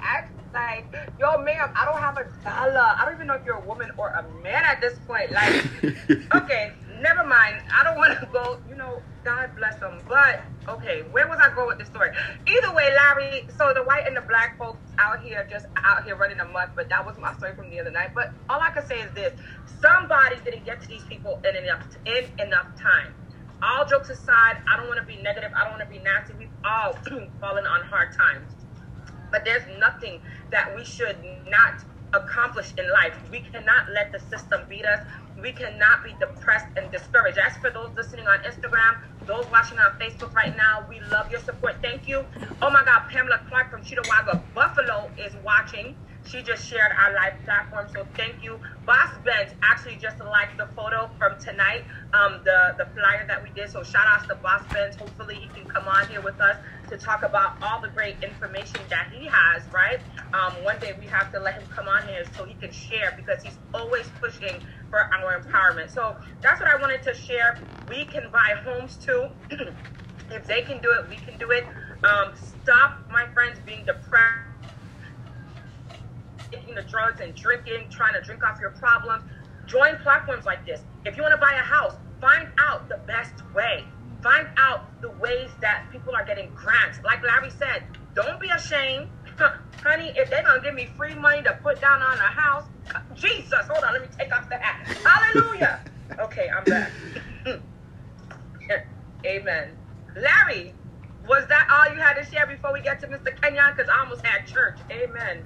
acts like, yo, ma'am, I don't have a dollar. I don't even know if you're a woman or a man at this point. Like, okay, never mind. I don't want to go, you know, God bless them. But, okay, where was I going with this story? Either way, Larry, so the white and the black folks out here, just out here running amok, but that was my story from the other night. But all I can say is this somebody didn't get to these people in enough, in enough time all jokes aside, I don't want to be negative. I don't want to be nasty. We've all fallen on hard times. But there's nothing that we should not accomplish in life. We cannot let the system beat us. We cannot be depressed and discouraged. As for those listening on Instagram, those watching on Facebook right now, we love your support. Thank you. Oh my God, Pamela Clark from Cheektowaga Buffalo is watching. She just shared our live platform, so thank you. Boss Benz actually just liked the photo from tonight, um, the the flyer that we did. So shout out to Boss Benz. Hopefully he can come on here with us to talk about all the great information that he has. Right? Um, one day we have to let him come on here so he can share because he's always pushing for our empowerment. So that's what I wanted to share. We can buy homes too. if they can do it, we can do it. Um, stop, my friends, being depressed taking the drugs and drinking, trying to drink off your problems. Join platforms like this. If you want to buy a house, find out the best way. Find out the ways that people are getting grants. Like Larry said, don't be ashamed. Honey, if they're going to give me free money to put down on a house, Jesus, hold on, let me take off the hat. Hallelujah. okay, I'm back. Amen. Larry, was that all you had to share before we get to Mr. Kenyon? Because I almost had church. Amen.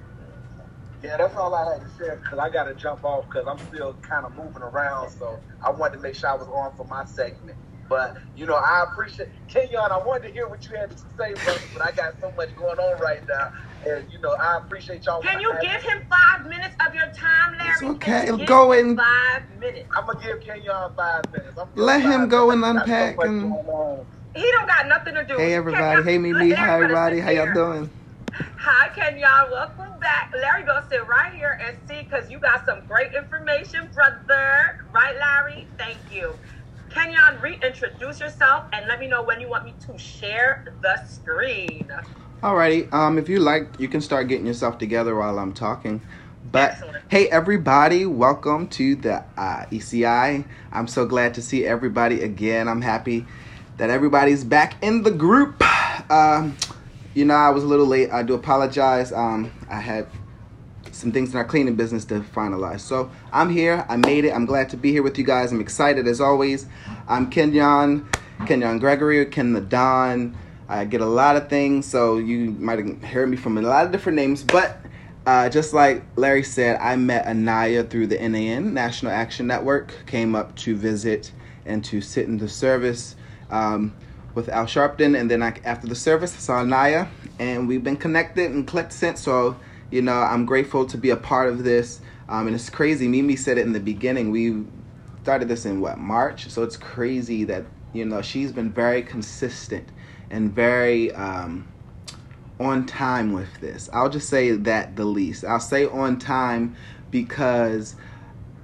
Yeah, that's all I had to say because I got to jump off because I'm still kind of moving around. So I wanted to make sure I was on for my segment. But, you know, I appreciate Kenyon. I wanted to hear what you had to say, brother, but I got so much going on right now. And, you know, I appreciate y'all. Can you give him five minutes of your time, Larry? It's okay. Go in. Five minutes. I'm going to give Kenyon five minutes. Let him go and unpack. So and... He don't got nothing to do. Hey, everybody. Hey, Mimi. Hi, everybody. How y'all doing? Hi, Kenyon. Welcome back. Larry, go sit right here and see because you got some great information, brother. Right, Larry? Thank you. Kenyon, reintroduce yourself and let me know when you want me to share the screen. Alrighty. Um, if you like, you can start getting yourself together while I'm talking. But Excellent. hey, everybody, welcome to the uh, ECI. I'm so glad to see everybody again. I'm happy that everybody's back in the group. Um, you know, I was a little late. I do apologize. Um, I had some things in our cleaning business to finalize. So I'm here. I made it. I'm glad to be here with you guys. I'm excited as always. I'm Kenyon, Kenyon Gregory, Ken the Don. I get a lot of things, so you might have heard me from a lot of different names. But uh, just like Larry said, I met Anaya through the NAN, National Action Network. Came up to visit and to sit in the service. Um, with Al Sharpton, and then I, after the service, I saw Anaya, and we've been connected and clicked since. So, you know, I'm grateful to be a part of this. Um, and it's crazy. Mimi said it in the beginning. We started this in what March, so it's crazy that you know she's been very consistent and very um, on time with this. I'll just say that the least. I'll say on time because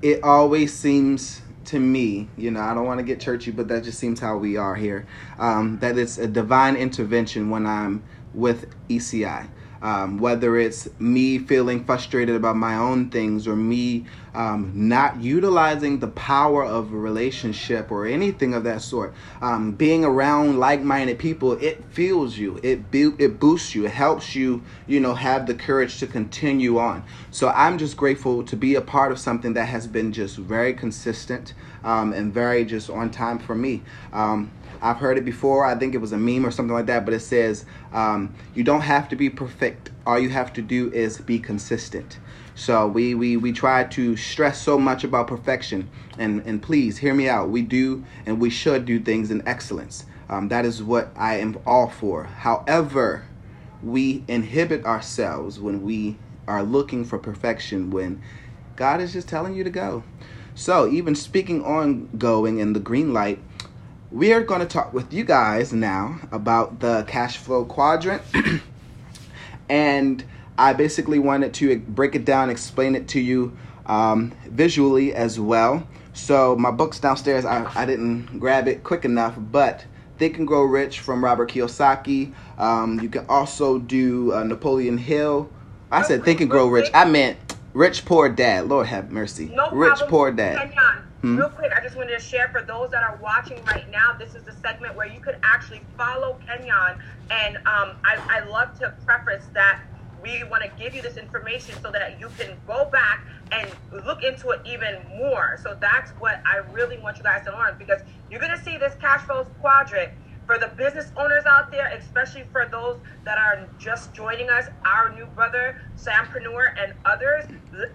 it always seems to me, you know, I don't want to get churchy, but that just seems how we are here. Um, that it's a divine intervention when I'm with ECI. Um, whether it's me feeling frustrated about my own things or me um, not utilizing the power of a relationship or anything of that sort, um, being around like-minded people, it fuels you, it bu- it boosts you, it helps you, you know, have the courage to continue on. So I'm just grateful to be a part of something that has been just very consistent um, and very just on time for me. I've heard it before. I think it was a meme or something like that, but it says um, you don't have to be perfect. All you have to do is be consistent. So we we we try to stress so much about perfection, and and please hear me out. We do and we should do things in excellence. Um, that is what I am all for. However, we inhibit ourselves when we are looking for perfection when God is just telling you to go. So even speaking on going in the green light we are going to talk with you guys now about the cash flow quadrant. and I basically wanted to break it down, explain it to you um, visually as well. So my book's downstairs. I, I didn't grab it quick enough, but Think and Grow Rich from Robert Kiyosaki. Um, you can also do uh, Napoleon Hill. I said Think and Grow Rich. I meant Rich Poor Dad. Lord have mercy. No Rich problem. Poor Dad. Kenyon, Hmm? real quick, I just wanted to share for those that are watching right now. This is the segment where you could actually follow Kenyon, and um, I, I love to preface that we want to give you this information so that you can go back and look into it even more. So that's what I really want you guys to learn because you're going to see this cash flows quadrant for the business owners out there, especially for those that are just joining us, our new brother, Sampreneur, and others,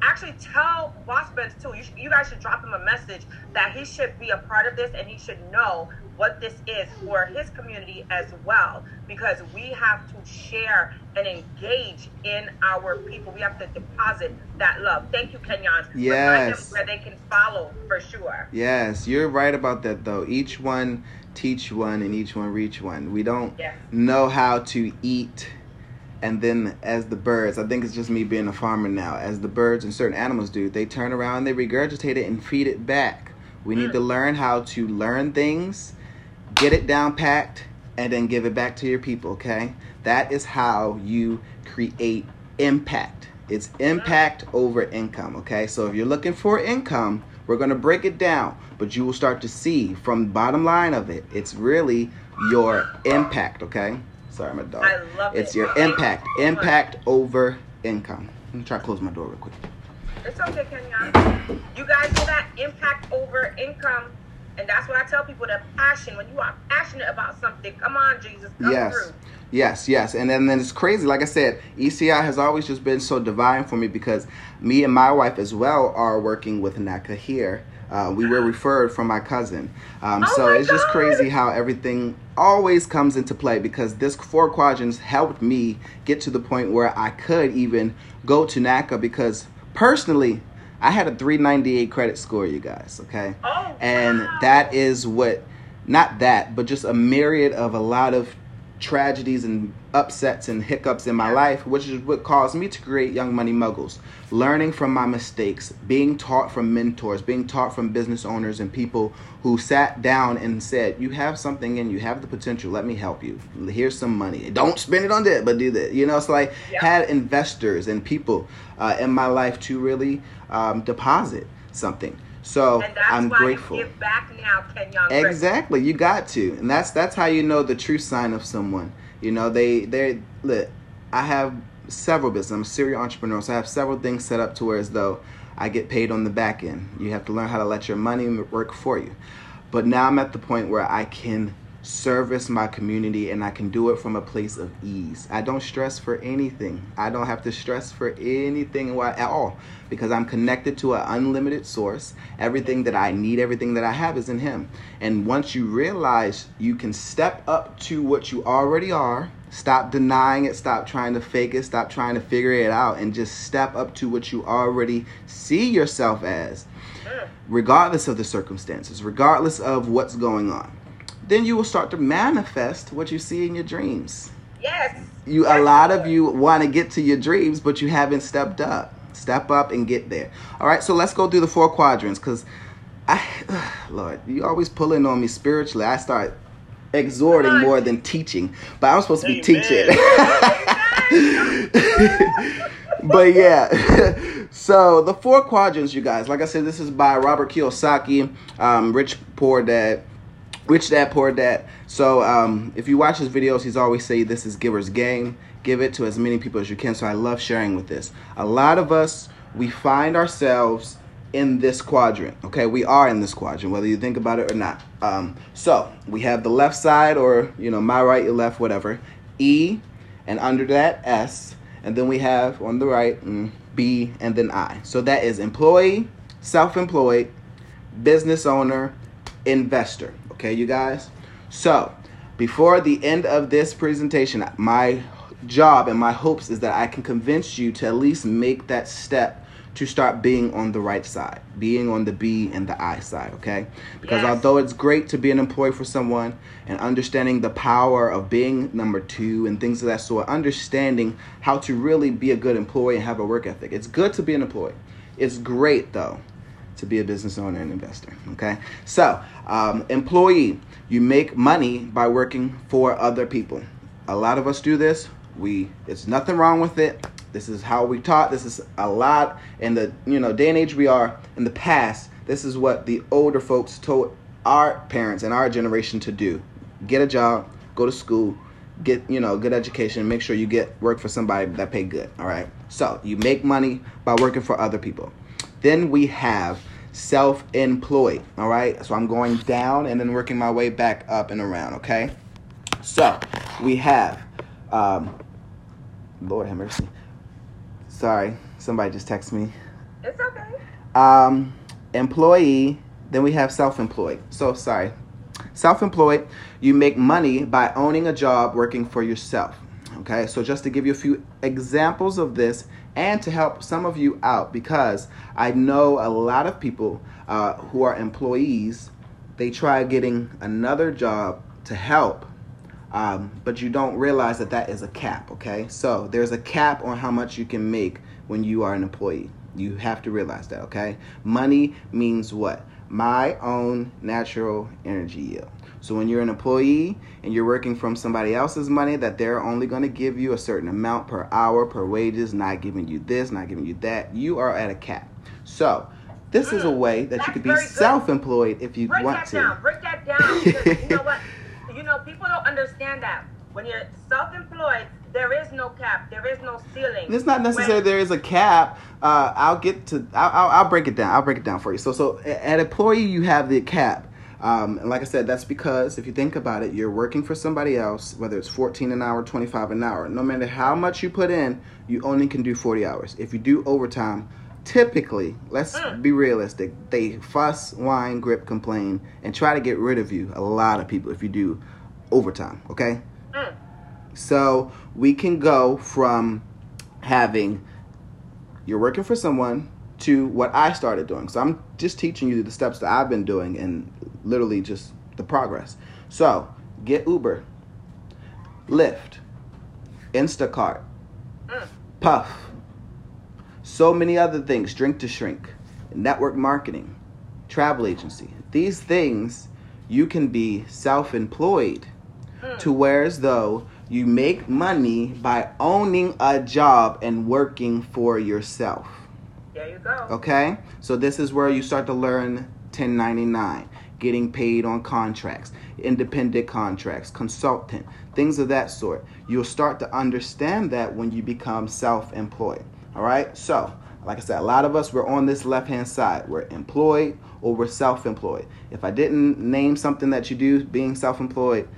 actually tell Boss Benz too. You, should, you guys should drop him a message that he should be a part of this and he should know what this is for his community as well. Because we have to share and engage in our people. We have to deposit that love. Thank you. Remind them Yes. Where they can follow for sure. Yes, you're right about that though. Each one teach one and each one reach one. We don't Yes. know how to eat and then as the birds, I think it's just me being a farmer now, as the birds and certain animals do, they turn around, they regurgitate it and feed it back. We need mm. to learn how to learn things, get it down packed, and then give it back to your people, okay? That is how you create impact. It's impact over income, okay? So if you're looking for income, we're to break it down, but you will start to see from the bottom line of it, it's really your impact, okay? Sorry, my dog. I love it's it. your impact. you so much. Impact over income. Let me try to close my door real quick. It's okay, Kenyon. You guys hear that? Impact over income. And that's what I tell people that passion. When you are passionate about something, come on, Jesus, come yes. through. Yes, yes. And then, then it's crazy. Like I said, ECI has always just been so divine for me because me and my wife as well are working with NACA here. Uh, we were referred from my cousin. Um, Oh so my it's just crazy how everything always comes into play because this four quadrants helped me get to the point where I could even go to NACA because personally, I had a 398 credit score, you guys, okay? Oh, and wow. that is what not that but just a myriad of a lot of tragedies and upsets and hiccups in my life which is what caused me to create young money muggles learning from my mistakes being taught from mentors being taught from business owners and people who sat down and said you have something and you have the potential let me help you here's some money don't spend it on that but do that you know it's like Yeah. had investors and people uh, in my life to really um, deposit something so And that's i'm grateful give back now, Kenyon. Exactly, you got to, and that's that's how you know the true sign of someone. You know, they they look. I have several businesses. I'm a serial entrepreneur, so I have several things set up to where as though I get paid on the back end. You have to learn how to let your money work for you. But now I'm at the point where I can service my community and I can do it from a place of ease. I don't stress for anything. I don't have to stress for anything at all because I'm connected to an unlimited source. Everything that I need, everything that I have is in Him. And once you realize you can step up to what you already are, stop denying it, stop trying to fake it, stop trying to figure it out, and just step up to what you already see yourself as, regardless of the circumstances, regardless of what's going on. Then you will start to manifest what you see in your dreams. Yes. you a lot of you want to get to your dreams but you haven't stepped up. Step up and get there. All right so let's go through the four quadrants because i lord you always pulling on me spiritually. I start exhorting more than teaching but i'm supposed to be Amen. teaching but yeah so the four quadrants you guys like i said this is by robert kiyosaki um, rich poor dad Rich Dad Poor Dad. So um, if you watch his videos, he's always say this is giver's game. Give it to as many people as you can. So I love sharing with this. A lot of us we find ourselves in this quadrant. Okay, we are in this quadrant, whether you think about it or not. Um, so we have the left side, or you know, my right, your left, whatever. E, and under that S, and then we have on the right mm, B, and then I. So that is employee, self-employed, business owner, investor. Okay, you guys? So, before the end of this presentation, my job and my hopes is that I can convince you to at least make that step to start being on the right side, being on the B and the I side, okay? Because Yes. although it's great to be an employee for someone and understanding the power of being number two and things of that sort, understanding how to really be a good employee and have a work ethic, it's good to be an employee. It's great though to be a business owner and investor. Okay, so um, employee, you make money by working for other people. A lot of us do this. We, it's nothing wrong with it. This is how we taught. This is a lot in the you know day and age we are. In the past, this is what the older folks told our parents and our generation to do: get a job, go to school, get you know good education, make sure you get work for somebody that pay good. All right. So you make money by working for other people. Then we have self-employed. All right. So I'm going down and then working my way back up and around. Okay. So we have, um, Lord have mercy. Sorry, somebody just texted me. It's okay. Um, employee. Then we have self-employed. So sorry, self-employed. You make money by owning a job, working for yourself. Okay, so just to give you a few examples of this and to help some of you out, because I know a lot of people uh, who are employees, they try getting another job to help, um, but you don't realize that that is a cap. Okay, so there's a cap on how much you can make when you are an employee. You have to realize that. Okay, money means what? My own natural energy yield. So when you're an employee and you're working from somebody else's money that they're only going to give you a certain amount per hour per wages, not giving you this, not giving you that, you are at a cap. So this is a way that you could be Mm, That's very good. self-employed if you Break want that to. down. Break that down. Because you know what? Know, people don't understand that. When you're self-employed, there is no cap. There is no ceiling. It's not necessarily When- there is a cap. Uh, I'll get to. I'll, I'll, I'll break it down. I'll break it down for you. So, so at employee you have the cap. Um, and like I said, that's because if you think about it, you're working for somebody else, whether it's 14 an hour, 25 an hour. No matter how much you put in, you only can do 40 hours. If you do overtime, typically, let's Mm. be realistic, they fuss, whine, grip, complain, and try to get rid of you. A lot of people if you do overtime. Okay. Mm. So we can go from having you're working for someone to what I started doing. So I'm just teaching you the steps that I've been doing and literally just the progress. So get Uber, Lyft, Instacart, Mm. Puff, so many other things, drink to shrink, network marketing, travel agency. These things you can be self-employed Mm. To where as though you make money by owning a job and working for yourself. There you go. Okay? So this is where you start to learn 1099, getting paid on contracts, independent contracts, consultant, things of that sort. You'll start to understand that when you become self-employed. All right? So, like I said, a lot of us we're on this left-hand side. We're employed or we're self-employed. If I didn't name something that you do being self-employed,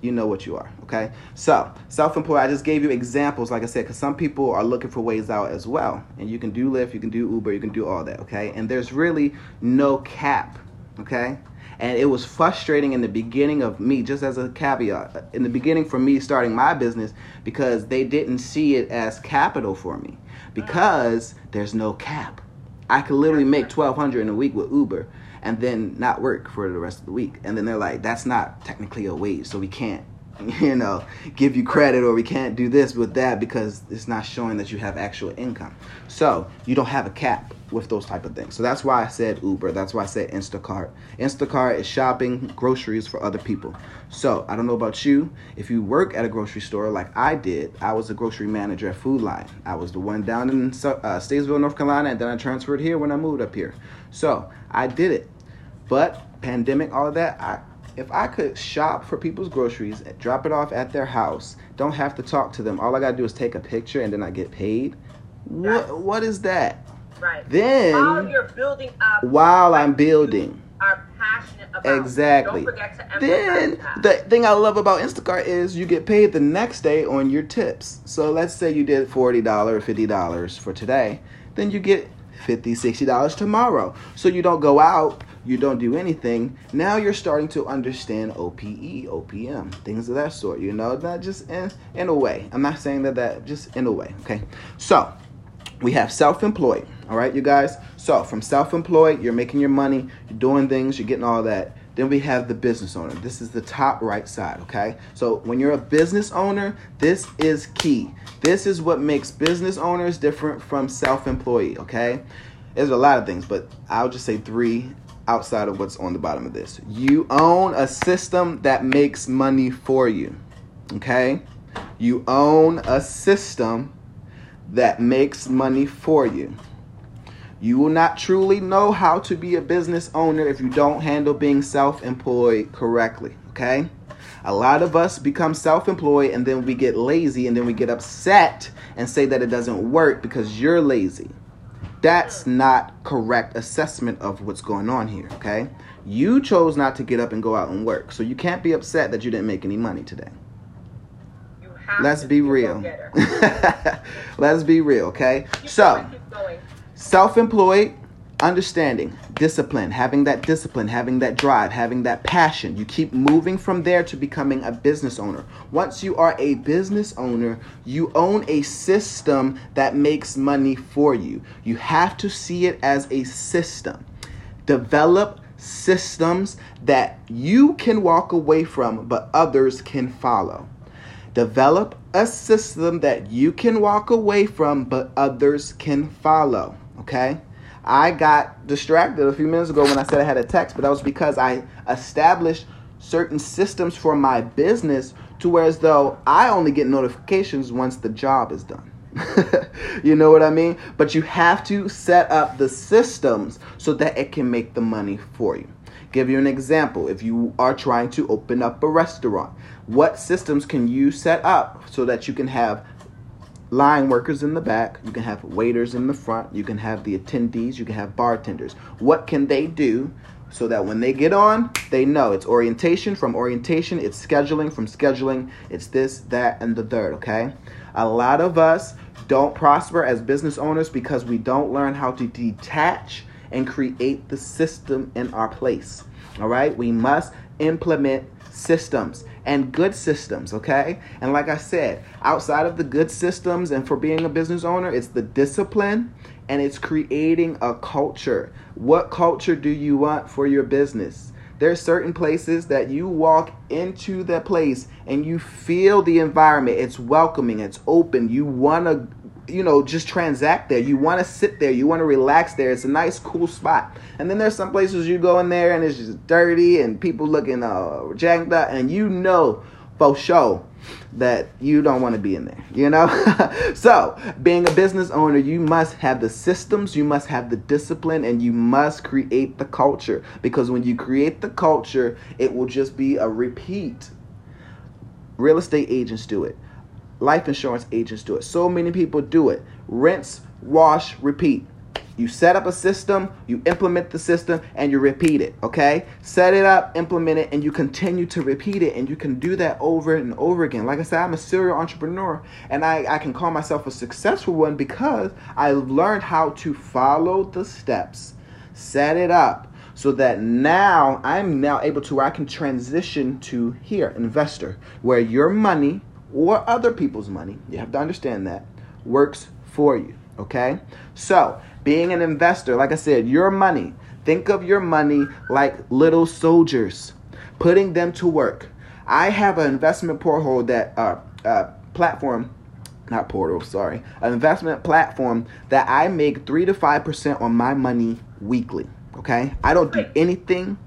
you know what you are. Okay. So self-employed. I just gave you examples, like I said, because some people are looking for ways out as well, and you can do Lyft, you can do Uber, you can do all that. Okay. And there's really no cap. Okay. And it was frustrating in the beginning of me, just as a caveat, in the beginning for me starting my business because they didn't see it as capital for me because there's no cap. I could literally make twelve hundred in a week with Uber and then not work for the rest of the week. And then they're like, that's not technically a wage, so we can't, you know, give you credit or we can't do this with that because it's not showing that you have actual income. So you don't have a cap with those type of things. So that's why I said Uber. That's why I said Instacart. Instacart is shopping groceries for other people. So I don't know about you. If you work at a grocery store like I did, I was a grocery manager at Food Lion. I was the one down in uh, Statesville, North Carolina, and then I transferred here when I moved up here. So I did it. But pandemic, all of that, I if I could shop for people's groceries, drop it off at their house, don't have to talk to them. All I gotta do is take a picture and then I get paid. What what is that? Right. Then- while you're building up, While I'm building. are passionate about. Exactly. Don't forget to Then the thing I love about Instacart is you get paid the next day on your tips. So let's say you did $40, $50 for today, then you get $50, $60 tomorrow. So you don't go out, you don't do anything. Now you're starting to understand OPE, OPM, things of that sort, you know, not just in, in a way. I'm not saying that that just in a way, okay? So, we have self-employed all right you guys so from self-employed you're making your money you're doing things you're getting all that then we have the business owner this is the top right side okay so when you're a business owner this is key this is what makes business owners different from self-employed okay there's a lot of things, but I'll just say three outside of what's on the bottom of this. You own a system that makes money for you. Okay? You own a system that makes money for you. You will not truly know how to be a business owner if you don't handle being self employed correctly. Okay? A lot of us become self employed and then we get lazy and then we get upset and say that it doesn't work because you're lazy. That's not correct assessment of what's going on here, okay? You chose not to get up and go out and work. So you can't be upset that you didn't make any money today. Let's be real. Let's be real, okay? Keep so, going, keep going. self employed, understanding, discipline, having that discipline, having that drive, having that passion. You keep moving from there to becoming a business owner. Once you are a business owner, you own a system that makes money for you. You have to see it as a system. Develop systems that you can walk away from, but others can follow. Develop a system that you can walk away from, but others can follow. Okay? I got distracted a few minutes ago when I said I had a text, but that was because I established certain systems for my business to where as though I only get notifications once the job is done. you know what I mean? But you have to set up the systems so that it can make the money for you. Give you an example. If you are trying to open up a restaurant, what systems can you set up so that you can have line workers in the back, you can have waiters in the front, you can have the attendees, you can have bartenders. What can they do so that when they get on, they know it's orientation from orientation, it's scheduling from scheduling, it's this, that, and the third, okay? A lot of us don't prosper as business owners because we don't learn how to detach and create the system in our place. All right? We must implement systems and good systems, okay? And like I said, outside of the good systems and for being a business owner, it's the discipline and it's creating a culture. What culture do you want for your business? There's certain places that you walk into that place and you feel the environment. It's welcoming, it's open. You want to you know, just transact there. You want to sit there. You want to relax there. It's a nice, cool spot. And then there's some places you go in there and it's just dirty and people looking uh, jacked up, and you know for sure that you don't want to be in there. You know. so, being a business owner, you must have the systems, you must have the discipline, and you must create the culture. Because when you create the culture, it will just be a repeat. Real estate agents do it life insurance agents do it. So many people do it. Rinse, wash, repeat. You set up a system, you implement the system, and you repeat it, okay? Set it up, implement it, and you continue to repeat it, and you can do that over and over again. Like I said, I'm a serial entrepreneur, and I, I can call myself a successful one because I've learned how to follow the steps, set it up, so that now I'm now able to where I can transition to here, investor, where your money or other people's money, you have to understand that, works for you. Okay? So, being an investor, like I said, your money, think of your money like little soldiers, putting them to work. I have an investment portal that, uh, uh, platform, not portal, sorry, an investment platform that I make 3 to 5% on my money weekly. Okay? I don't do anything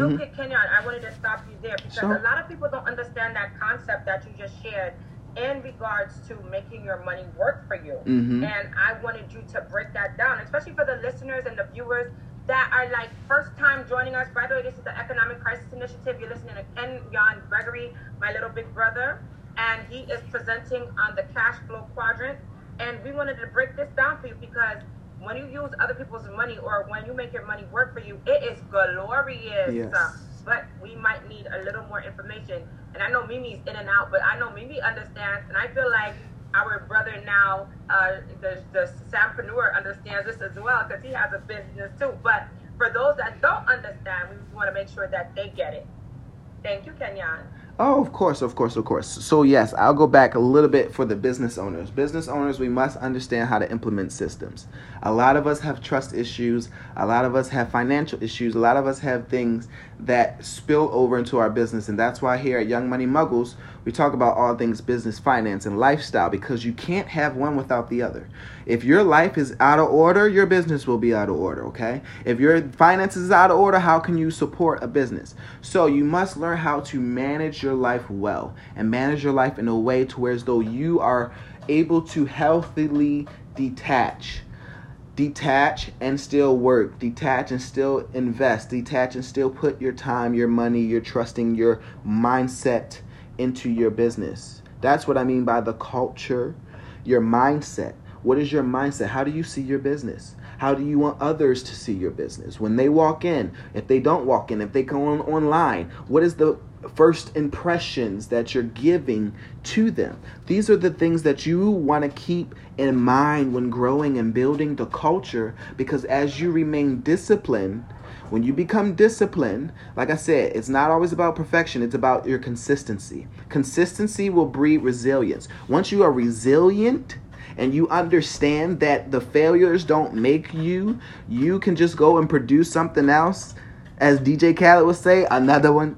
Mm-hmm. Okay, Kenyon, I wanted to stop you there because sure. a lot of people don't understand that concept that you just shared in regards to making your money work for you. Mm-hmm. And I wanted you to break that down, especially for the listeners and the viewers that are like first time joining us. By the way, this is the Economic Crisis Initiative. You're listening to Kenyon Gregory, my little big brother, and he is presenting on the cash flow quadrant. And we wanted to break this down for you because when you use other people's money or when you make your money work for you, it is glorious. Yes. But we might need a little more information. And I know Mimi's in and out, but I know Mimi understands, and I feel like our brother now, uh, the the Sampreneur understands this as well because he has a business too. But for those that don't understand, we want to make sure that they get it. Thank you, Kenyon. Oh, of course, of course, of course. So, yes, I'll go back a little bit for the business owners. Business owners, we must understand how to implement systems. A lot of us have trust issues. A lot of us have financial issues. A lot of us have things that spill over into our business. And that's why here at Young Money Muggles, we talk about all things business, finance, and lifestyle because you can't have one without the other. If your life is out of order, your business will be out of order, okay? If your finances is out of order, how can you support a business? So you must learn how to manage your life well and manage your life in a way to where as though you are able to healthily detach detach and still work detach and still invest detach and still put your time your money your trusting your mindset into your business that's what i mean by the culture your mindset what is your mindset how do you see your business how do you want others to see your business when they walk in if they don't walk in if they go on online what is the first impressions that you're giving to them. These are the things that you want to keep in mind when growing and building the culture because as you remain disciplined, when you become disciplined, like I said, it's not always about perfection, it's about your consistency. Consistency will breed resilience. Once you are resilient, and you understand that the failures don't make you, you can just go and produce something else as DJ Khaled would say, another one.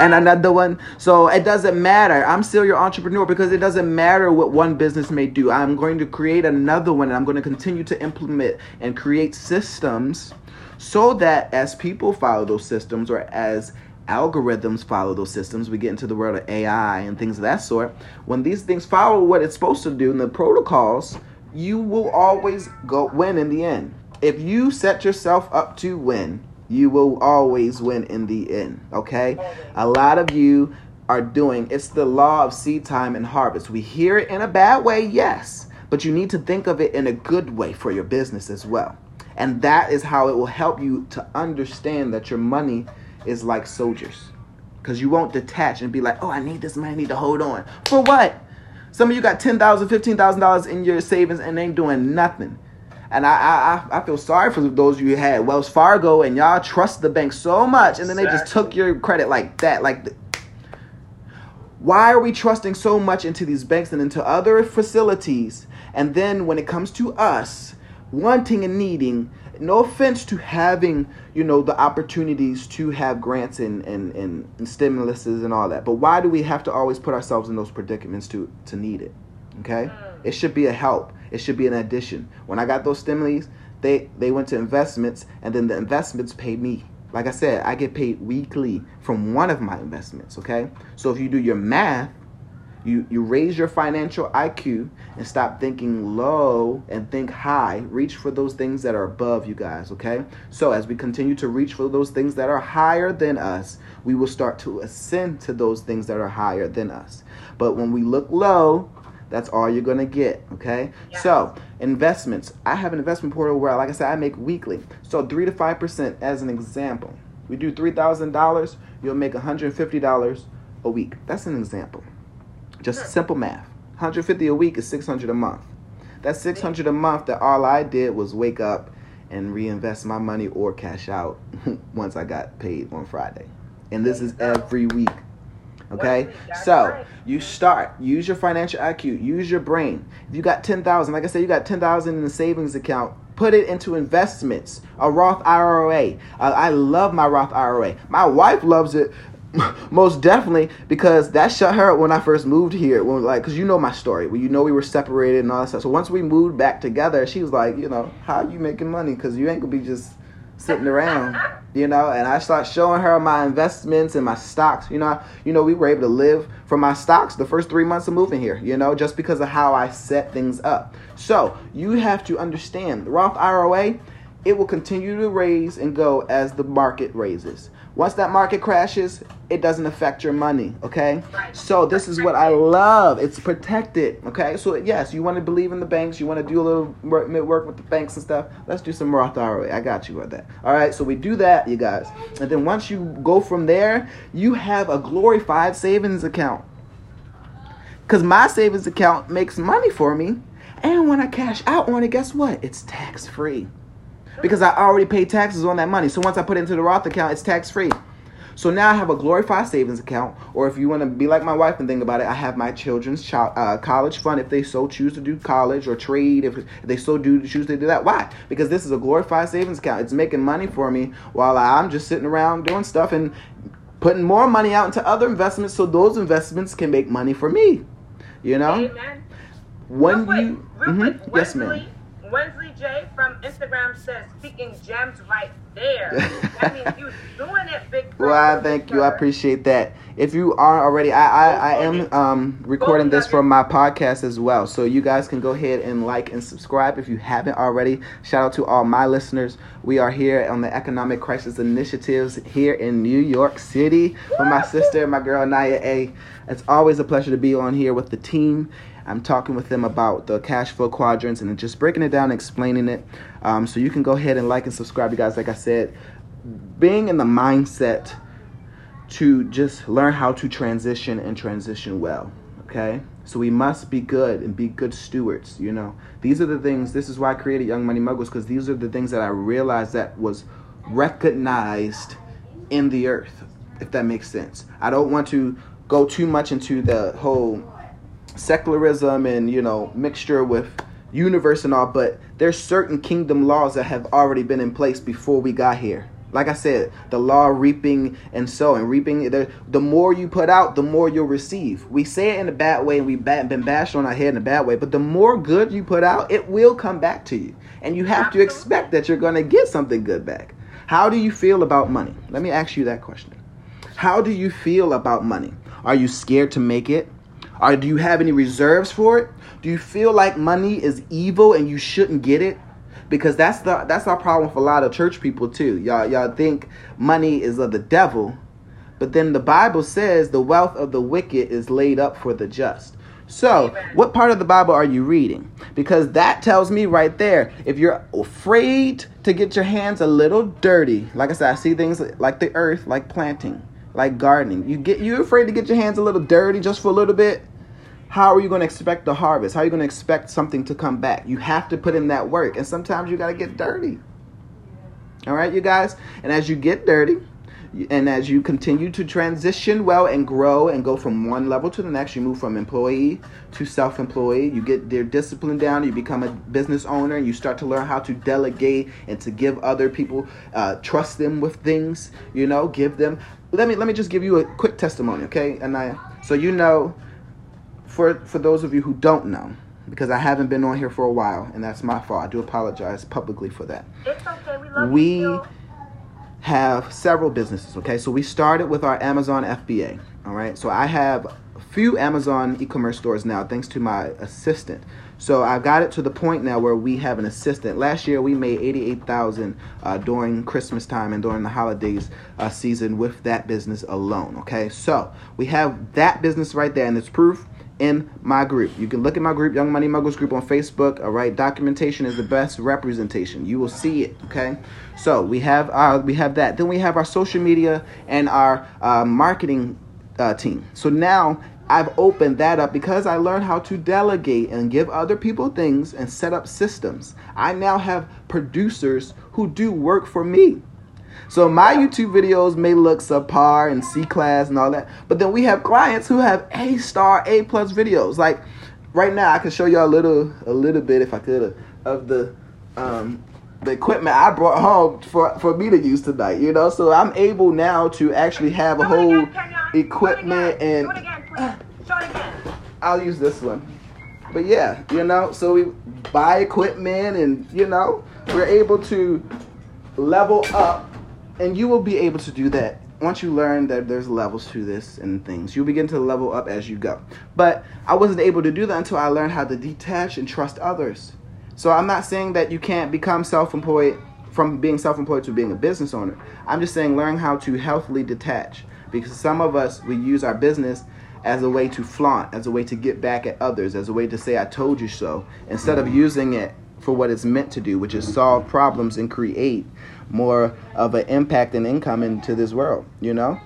and another one. So it doesn't matter. I'm serial entrepreneur because it doesn't matter what one business may do. I'm going to create another one and I'm going to continue to implement and create systems so that as people follow those systems or as algorithms follow those systems, we get into the world of AI and things of that sort. When these things follow what it's supposed to do in the protocols, you will always go win in the end. If you set yourself up to win, you will always win in the end. Okay? A lot of you are doing it's the law of seed time and harvest. We hear it in a bad way, yes, but you need to think of it in a good way for your business as well. And that is how it will help you to understand that your money is like soldiers. Because you won't detach and be like, oh, I need this money, I need to hold on. For what? Some of you got $10,000, $15,000 in your savings and ain't doing nothing. And I, I I feel sorry for those of you who had Wells Fargo and y'all trust the bank so much, and then they just took your credit like that. Like, why are we trusting so much into these banks and into other facilities? And then when it comes to us wanting and needing, no offense to having you know the opportunities to have grants and and, and, and stimuluses and all that, but why do we have to always put ourselves in those predicaments to to need it? Okay, mm. it should be a help it should be an addition. When I got those stimulus, they they went to investments, and then the investments paid me. Like I said, I get paid weekly from one of my investments. Okay, so if you do your math, you you raise your financial IQ and stop thinking low and think high. Reach for those things that are above you guys. Okay, so as we continue to reach for those things that are higher than us, we will start to ascend to those things that are higher than us. But when we look low that's all you're gonna get. Okay. Yes. So investments. I have an investment portal where, like I said, I make weekly. So three to five percent, as an example. We do three thousand dollars. You'll make one hundred fifty dollars a week. That's an example. Just simple math. 150 a week is 600 a month. That's 600 a month that all I did was wake up and reinvest my money or cash out once I got paid on Friday. And this is every week. Okay, so you start. Use your financial IQ. Use your brain. If you got ten thousand, like I said, you got ten thousand in the savings account. Put it into investments. A Roth IRA. I love my Roth IRA. My wife loves it most definitely because that shut her up when I first moved here. When like, cause you know my story. Well, you know we were separated and all that stuff. So once we moved back together, she was like, you know, how you making money? Cause you ain't gonna be just sitting around, you know. And I start showing her my investments and my stocks. You know, you know, we were able to live from my stocks the first three months of moving here. You know, just because of how I set things up. So you have to understand the Roth IRA. It will continue to raise and go as the market raises. Once that market crashes, it doesn't affect your money, okay? So this is what I love. It's protected, okay? So yes, you want to believe in the banks, you want to do a little work, work with the banks and stuff. Let's do some Roth IRA. I got you with that. All right, so we do that, you guys. And then once you go from there, you have a glorified savings account. Cuz my savings account makes money for me, and when I cash out on it, guess what? It's tax free because I already paid taxes on that money. So once I put it into the Roth account, it's tax free. So now I have a glorified savings account, or if you want to be like my wife and think about it, I have my children's child, uh, college fund if they so choose to do college or trade, if they so do choose to do that. Why? Because this is a glorified savings account. It's making money for me while I'm just sitting around doing stuff and putting more money out into other investments so those investments can make money for me. You know? Amen. When real quick, you. real Mhm. quick, Yes, ma'am. Wensley J from Instagram says speaking gems right there. that means you doing it, big. Well, I thank you. I appreciate that. If you aren't already, I, I, I am um, recording this from my podcast as well. So you guys can go ahead and like and subscribe if you haven't already. Shout out to all my listeners. We are here on the Economic Crisis Initiatives here in New York City with my sister, my girl Naya A. It's always a pleasure to be on here with the team. I'm talking with them about the cash flow quadrants and just breaking it down, explaining it. Um, so you can go ahead and like and subscribe, you guys. Like I said, being in the mindset to just learn how to transition and transition well. Okay? So we must be good and be good stewards, you know. These are the things, this is why I created Young Money Muggles, because these are the things that I realized that was recognized in the earth, if that makes sense. I don't want to go too much into the whole secularism and, you know, mixture with universe and all, but there's certain kingdom laws that have already been in place before we got here. Like I said, the law reaping and sowing. Reaping, the, the more you put out, the more you'll receive. We say it in a bad way, and we've been bashed on our head in a bad way, but the more good you put out, it will come back to you. And you have to expect that you're going to get something good back. How do you feel about money? Let me ask you that question. How do you feel about money? Are you scared to make it? Or do you have any reserves for it? Do you feel like money is evil and you shouldn't get it? Because that's the that's our problem for a lot of church people too. Y'all y'all think money is of the devil, but then the Bible says the wealth of the wicked is laid up for the just. So, what part of the Bible are you reading? Because that tells me right there, if you're afraid to get your hands a little dirty, like I said, I see things like the earth, like planting, like gardening. You get you're afraid to get your hands a little dirty just for a little bit. How are you going to expect the harvest? How are you going to expect something to come back? You have to put in that work, and sometimes you got to get dirty. All right, you guys? And as you get dirty, and as you continue to transition well and grow and go from one level to the next, you move from employee to self employee. You get their discipline down, you become a business owner, and you start to learn how to delegate and to give other people, uh, trust them with things, you know, give them. Let me let me just give you a quick testimony, okay? And I so you know for for those of you who don't know, because I haven't been on here for a while, and that's my fault. I do apologize publicly for that. It's okay. We love We you. have several businesses. Okay, so we started with our Amazon FBA. All right, so I have a few Amazon e-commerce stores now, thanks to my assistant. So I've got it to the point now where we have an assistant. Last year we made eighty-eight thousand uh, during Christmas time and during the holidays uh, season with that business alone. Okay, so we have that business right there, and it's proof in my group. You can look at my group, Young Money Muggles group on Facebook. All right, documentation is the best representation. You will see it. Okay, so we have our we have that. Then we have our social media and our uh, marketing uh, team. So now I've opened that up because I learned how to delegate and give other people things and set up systems. I now have producers who do work for me. So my YouTube videos may look subpar and C class and all that, but then we have clients who have A star, A plus videos. Like right now, I can show you a little, a little bit if I could of the um, the equipment I brought home for for me to use tonight. You know, so I'm able now to actually have a whole again, Kenyon. Do it equipment and Do it again, again. I'll use this one. But yeah, you know, so we buy equipment and you know, we're able to level up and you will be able to do that once you learn that there's levels to this and things. You'll begin to level up as you go. But I wasn't able to do that until I learned how to detach and trust others. So I'm not saying that you can't become self-employed from being self-employed to being a business owner. I'm just saying learn how to healthily detach because some of us we use our business as a way to flaunt, as a way to get back at others, as a way to say I told you so, instead of using it for what it's meant to do, which is solve problems and create more of an impact and income into this world, you know?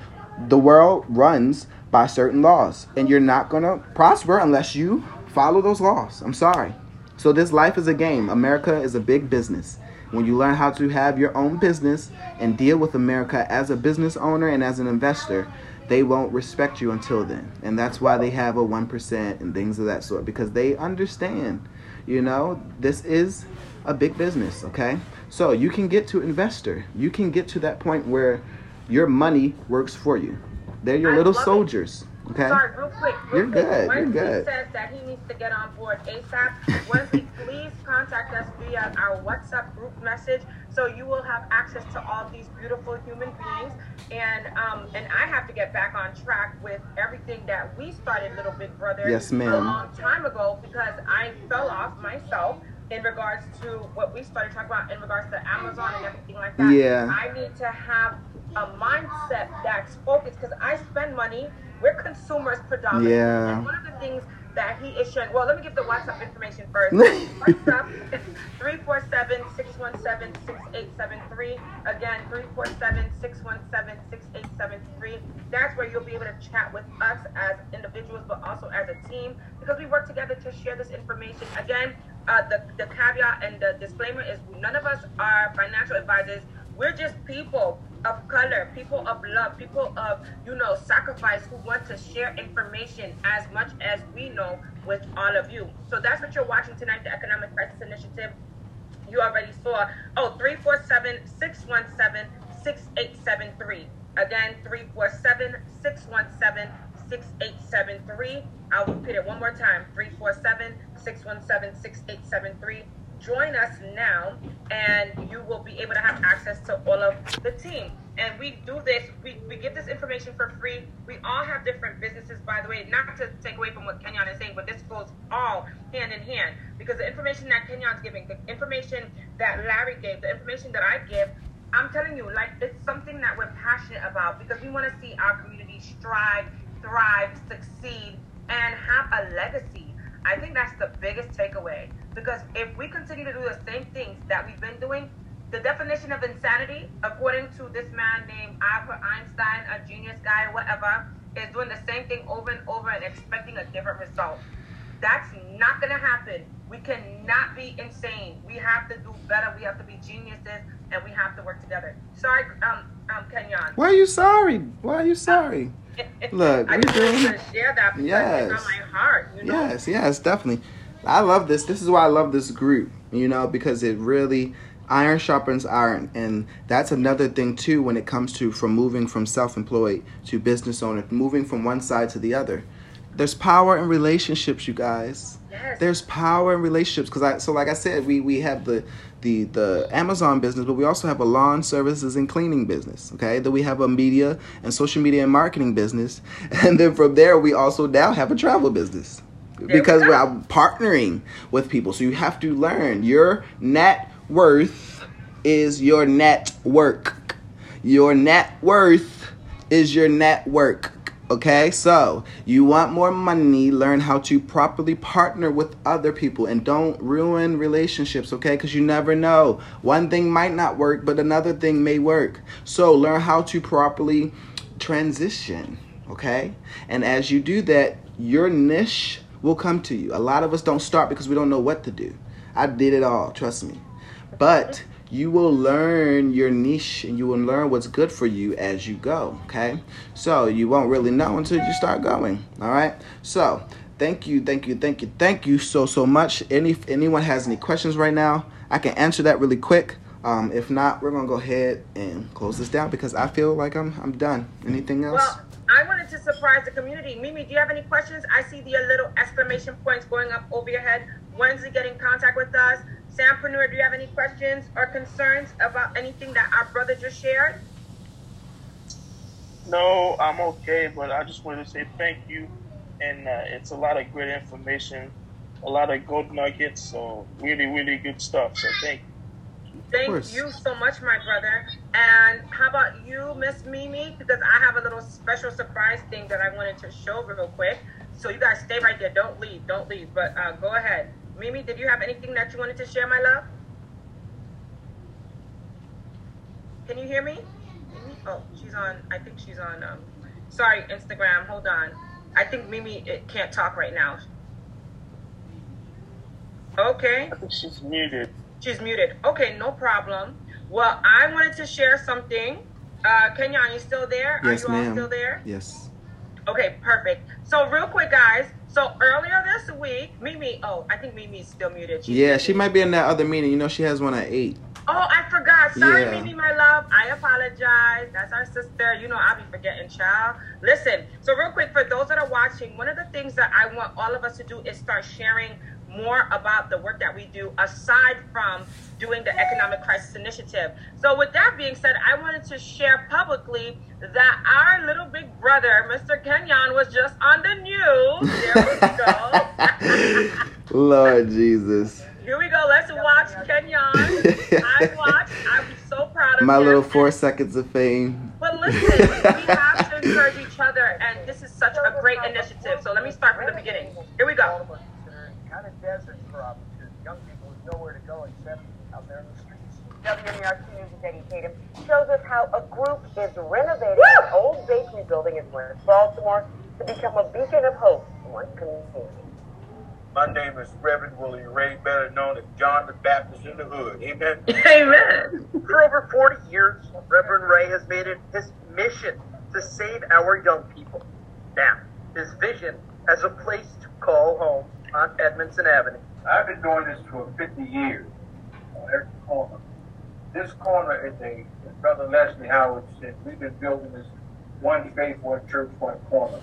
The world runs by certain laws, and you're not going to prosper unless you follow those laws. I'm sorry. So this life is a game. America is a big business. When you learn how to have your own business and deal with America as a business owner and as an investor, they won't respect you until then. And that's why they have a 1% and things of that sort because they understand, you know, this is a big business, okay? So you can get to investor. You can get to that point where your money works for you. They're your I little soldiers. it. Okay. Sorry, real quick. Real You're quick. good, you're good. says that he needs to get on board ASAP, Wednesday, please contact us via our WhatsApp group message so you will have access to all these beautiful human beings. And um, and I have to get back on track with everything that we started, Little Big Brother, Yes, ma'am. a long time ago because I fell off myself in regards to what we started talking about in regards to Amazon and everything like that. Yeah. I need to have a mindset that's focused because I spend money. We're consumers predominantly. Yeah. And one of the things that he is sharing, well, let me give the WhatsApp information first. WhatsApp is 347-617-6873. Again, 347-617-6873. That's where you'll be able to chat with us as individuals, but also as a team because we work together to share this information. Again, uh, the, the caveat and the disclaimer is none of us are financial advisors. We're just people of color, people of love, people of, you know, sacrifice who want to share information as much as we know with all of you. So that's what you're watching tonight, the Economic Crisis Initiative. You already saw, oh, 347 617 6873. Again, 347 617 6873. I'll repeat it one more time 347 617 6873 join us now and you will be able to have access to all of the team. And we do this we, we give this information for free. We all have different businesses by the way not to take away from what kenyon is saying but this goes all hand in hand. Because the information that kenyon's giving the information that larry gave the information that i give i'm telling you like it's something that we're passionate about because we want to see our community strive thrive succeed and have a legacy. I think that's the biggest takeaway because if we continue to do the same things that we've been doing, the definition of insanity, according to this man named Albert Einstein, a genius guy, whatever, is doing the same thing over and over and expecting a different result. That's not going to happen. We cannot be insane. We have to do better. We have to be geniuses, and we have to work together. Sorry, um, um, Kenyon. Why are you sorry? Why are you sorry? Look, I we just doing- to share that because Yes. it's on my heart. You know? Yes, yes, definitely. I love this. This is why I love this group, you know, because it really iron sharpens iron and that's another thing too when it comes to from moving from self-employed to business owner, moving from one side to the other. There's power in relationships, you guys. Yes. There's power in relationships because I so like I said, we we have the the the Amazon business, but we also have a lawn services and cleaning business. Okay, then we have a media and social media and marketing business, and then from there we also now have a travel business because we're partnering with people. So you have to learn your net worth is your network. Your net worth is your network. Okay, so you want more money, learn how to properly partner with other people and don't ruin relationships, okay? Because you never know. One thing might not work, but another thing may work. So learn how to properly transition, okay? And as you do that, your niche will come to you. A lot of us don't start because we don't know what to do. I did it all, trust me. But you will learn your niche and you will learn what's good for you as you go, okay? So you won't really know until you start going, all right? So thank you, thank you, thank you, thank you so, so much. Any, if anyone has any questions right now, I can answer that really quick. Um, if not, we're gonna go ahead and close this down because I feel like I'm I'm done. Anything else? Well, I wanted to surprise the community. Mimi, do you have any questions? I see the little exclamation points going up over your head. Wednesday, get in contact with us. Sampreneur, do you have any questions or concerns about anything that our brother just shared? No, I'm okay, but I just wanted to say thank you. And uh, it's a lot of great information, a lot of gold nuggets, so really, really good stuff. So thank you. Thank you so much, my brother. And how about you, Miss Mimi? Because I have a little special surprise thing that I wanted to show real quick. So you guys stay right there. Don't leave. Don't leave. But uh, go ahead. Mimi, did you have anything that you wanted to share, my love? Can you hear me? Mimi? Oh, she's on. I think she's on. Um, sorry, Instagram. Hold on. I think Mimi it can't talk right now. Okay. I think she's muted. She's muted. Okay, no problem. Well, I wanted to share something. Uh, Kenyon, are you still there? Yes, are you all ma'am. still there? Yes. Okay, perfect. So real quick, guys. So earlier this week, Mimi. Oh, I think Mimi's still muted. She's Yeah, she might be in that other meeting. You know, she has one at eight. Oh, I forgot. Sorry, Yeah. Mimi, my love. I apologize. That's our sister. You know, I'll be forgetting, child. Listen, so real quick, for those that are watching, one of the things that I want all of us to do is start sharing more about the work that we do aside from doing the Economic Crisis Initiative. So, with that being said, I wanted to share publicly that our little big brother, Mr. Kenyon, was just on the news. There we go. Lord Jesus. Here we go. Let's watch Kenyon. I watched. I'm so proud of My him. little four seconds of fame. But listen, we have to encourage each other, and this is such a great initiative. So let me start from the beginning. Here we go. Kind of desert for opportunity. Young people with nowhere to go except out there in the streets. WMAR News with Eddie Tatum shows us how a group is renovating Woo! an old bakery building in West Baltimore to become a beacon of hope in one community. My name is Reverend Willie Ray, better known as John the Baptist in the Hood. Amen. Amen. For over 40 years, Reverend Ray has made it his mission to save our young people. Now, his vision has a place to call home on Edmondson Avenue. I've been doing this for 50 years on every corner. This corner is a, as Brother Leslie Howard said, we've been building this one faith, one church, one corner.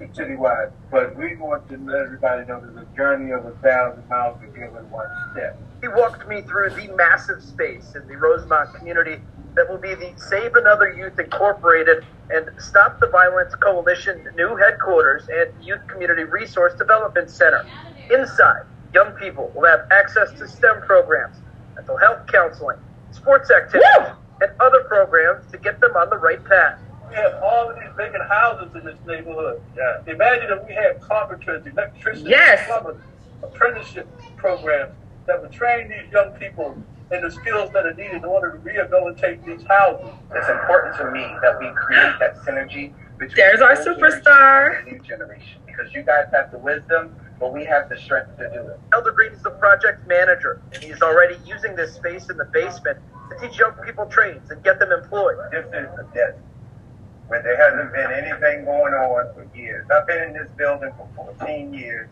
Citywide. But we want to let everybody know there's a journey of a thousand miles begin with one step. He walked me through the massive space in the Rosemont community that will be the Save Another Youth Incorporated and Stop the Violence Coalition new headquarters and Youth Community Resource Development Center. Inside, young people will have access to STEM programs, mental health counseling, sports activities, and other programs to get them on the right path. We have all of these vacant houses in this neighborhood. Yeah. Imagine if we had carpenters, electricians, Yes. plumbers, apprenticeship programs that would train these young people in the skills that are needed in order to rehabilitate these houses. It's important to me that we create that synergy between There's our the old superstar. generation and the new generation because you guys have the wisdom, but we have the strength to do it. Elder Green is the project manager, and he's already using this space in the basement to teach young people trades and get them employed. This is a desert where there hasn't been anything going on for years. I've been in this building for 14 years,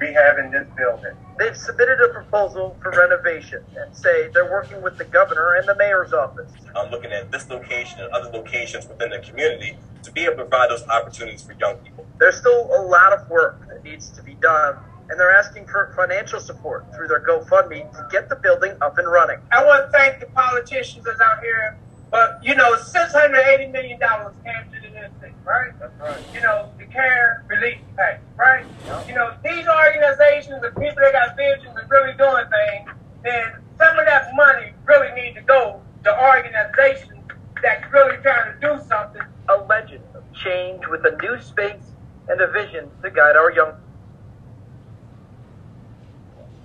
rehabbing this building. They've submitted a proposal for renovation and say they're working with the governor and the mayor's office. I'm looking at this location and other locations within the community to be able to provide those opportunities for young people. There's still a lot of work that needs to be done, and they're asking for financial support through their GoFundMe to get the building up and running. I want to thank the politicians that's out here, but you know, six hundred eighty million dollars came to this thing, right? That's right. You know, the care relief package, right? You know, these organizations and people that got visions and really doing things, then some of that money really need to go to organizations that's really trying to do something. A legend of change with a new space and a vision to guide our young.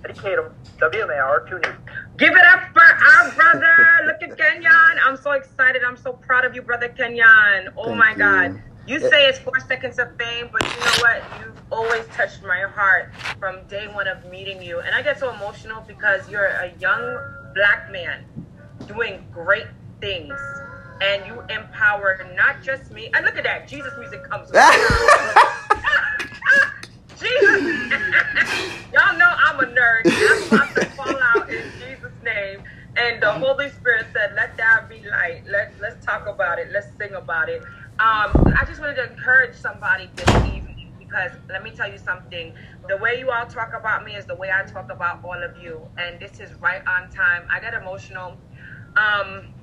Eddie Tatum, WMAR 2 News. Give it up for our brother. Look at Kenyon. I'm so excited. I'm so proud of you, brother Kenyon. Oh Thank my you. God. You say it's four seconds of fame, but you know what? You've always touched my heart from day one of meeting you. And I get so emotional because you're a young black man doing great things. And you empower not just me. And look at that. Jesus music comes. Jesus. Y'all know I'm a nerd. I'm about to fall out in Jesus' name. And the Holy Spirit said, "Let that be light. Let let's talk about it. Let's sing about it." Um, I just wanted to encourage somebody this evening because let me tell you something. The way you all talk about me is the way I talk about all of you, and this is right on time. I get emotional. Um,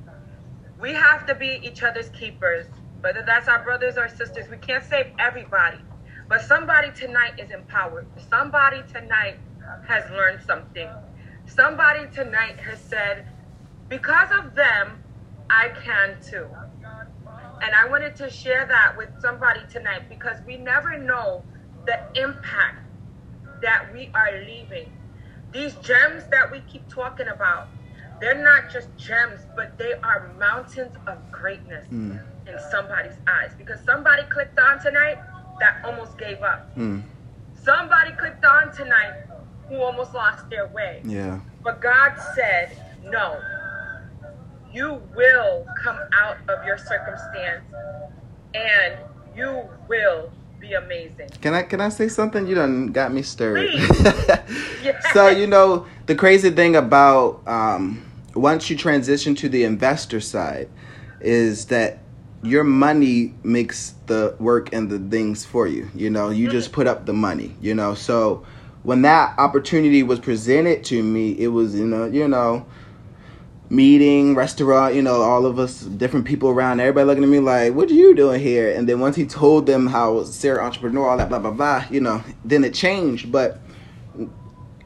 we have to be each other's keepers, whether that's our brothers or sisters. We can't save everybody, but somebody tonight is empowered. Somebody tonight has learned something. Somebody tonight has said, because of them, I can too. And I wanted to share that with somebody tonight because we never know the impact that we are leaving. These gems that we keep talking about, they're not just gems, but they are mountains of greatness Mm. in somebody's eyes. Because somebody clicked on tonight that almost gave up. Mm. Somebody clicked on tonight who almost lost their way. Yeah. But God said, no, you will come out of your circumstance and you will be amazing. Can I can I say something? You done got me stirred. Yes. So you know the crazy thing about um, once you transition to the investor side is that your money makes the work and the things for you. You know, you just put up the money. You know, so when that opportunity was presented to me, it was you know you know meeting, restaurant, you know, all of us, different people around, everybody looking at me like, what are you doing here? And then once he told them how serial entrepreneur, all that blah blah blah, you know, then it changed. But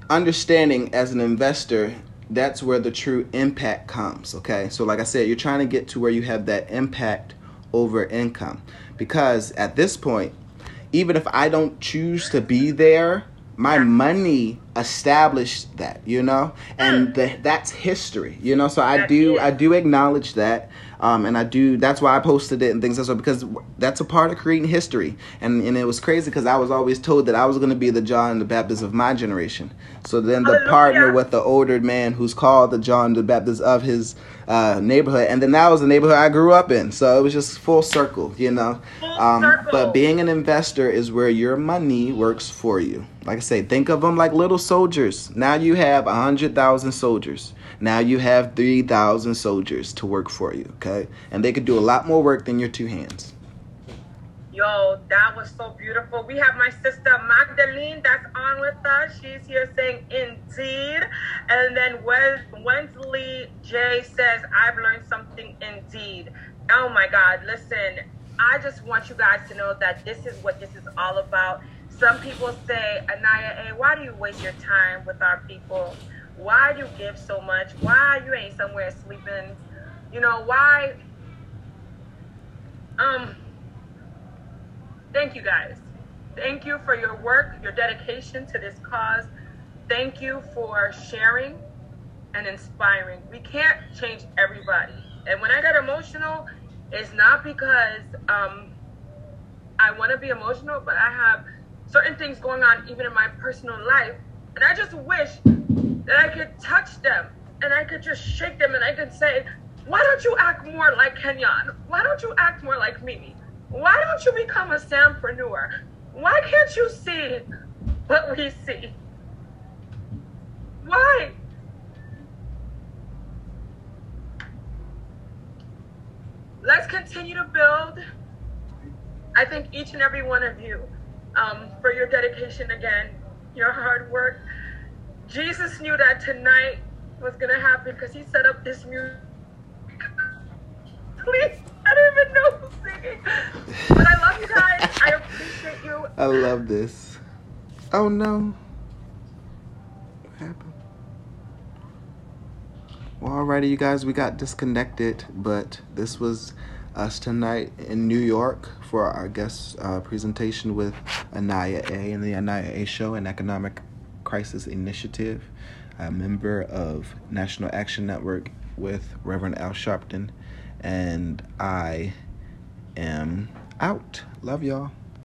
understanding as an investor, that's where the true impact comes. Okay. So like I said, you're trying to get to where you have that impact over income. Because at this point, even if I don't choose to be there, my money established that, you know, and the, that's history, you know. So I do. I do acknowledge that, um, and I do. That's why I posted it and things like that because that's a part of creating history. And and it was crazy because I was always told that I was going to be the John the Baptist of my generation. So then the Hallelujah. partner with the older man who's called the John the Baptist of his uh, neighborhood, and then that was the neighborhood I grew up in. So it was just full circle, you know. Full Um, circle. but being an investor is where your money works for you. Like I say, think of them like little soldiers. Now you have a hundred thousand soldiers. Now you have three thousand soldiers to work for you. Okay, and they could do a lot more work than your two hands. Yo, that was so beautiful. We have my sister Magdalene that's on with us. She's here saying indeed. And then Wensley J says, I've learned something indeed. Oh my God, listen, I just want you guys to know that this is what this is all about. Some people say, Anaya, hey, why do you waste your time with our people? Why you give so much? Why you ain't somewhere sleeping? You know, why? Um, Thank you guys. Thank you for your work, your dedication to this cause. Thank you for sharing and inspiring. We can't change everybody. And when I get emotional, it's not because um, I want to be emotional, but I have certain things going on even in my personal life. And I just wish that I could touch them and I could just shake them and I could say, why don't you act more like Kenyon? Why don't you act more like Mimi? Why don't you become a Sampreneur? Why can't you see what we see? Why? Let's continue to build. I thank each and every one of you um, for your dedication again, your hard work. Jesus knew that tonight was going to happen because he set up this music. Please, I don't even know who's singing. But I love you guys. I appreciate you. I love this. Oh no. What happened? Well, alrighty, you guys, we got disconnected, but this was us tonight in New York for our guest uh, presentation with Anaya A and the Anaya A Show, an economic crisis initiative, a member of National Action Network with Reverend Al Sharpton, and I am out. Love y'all.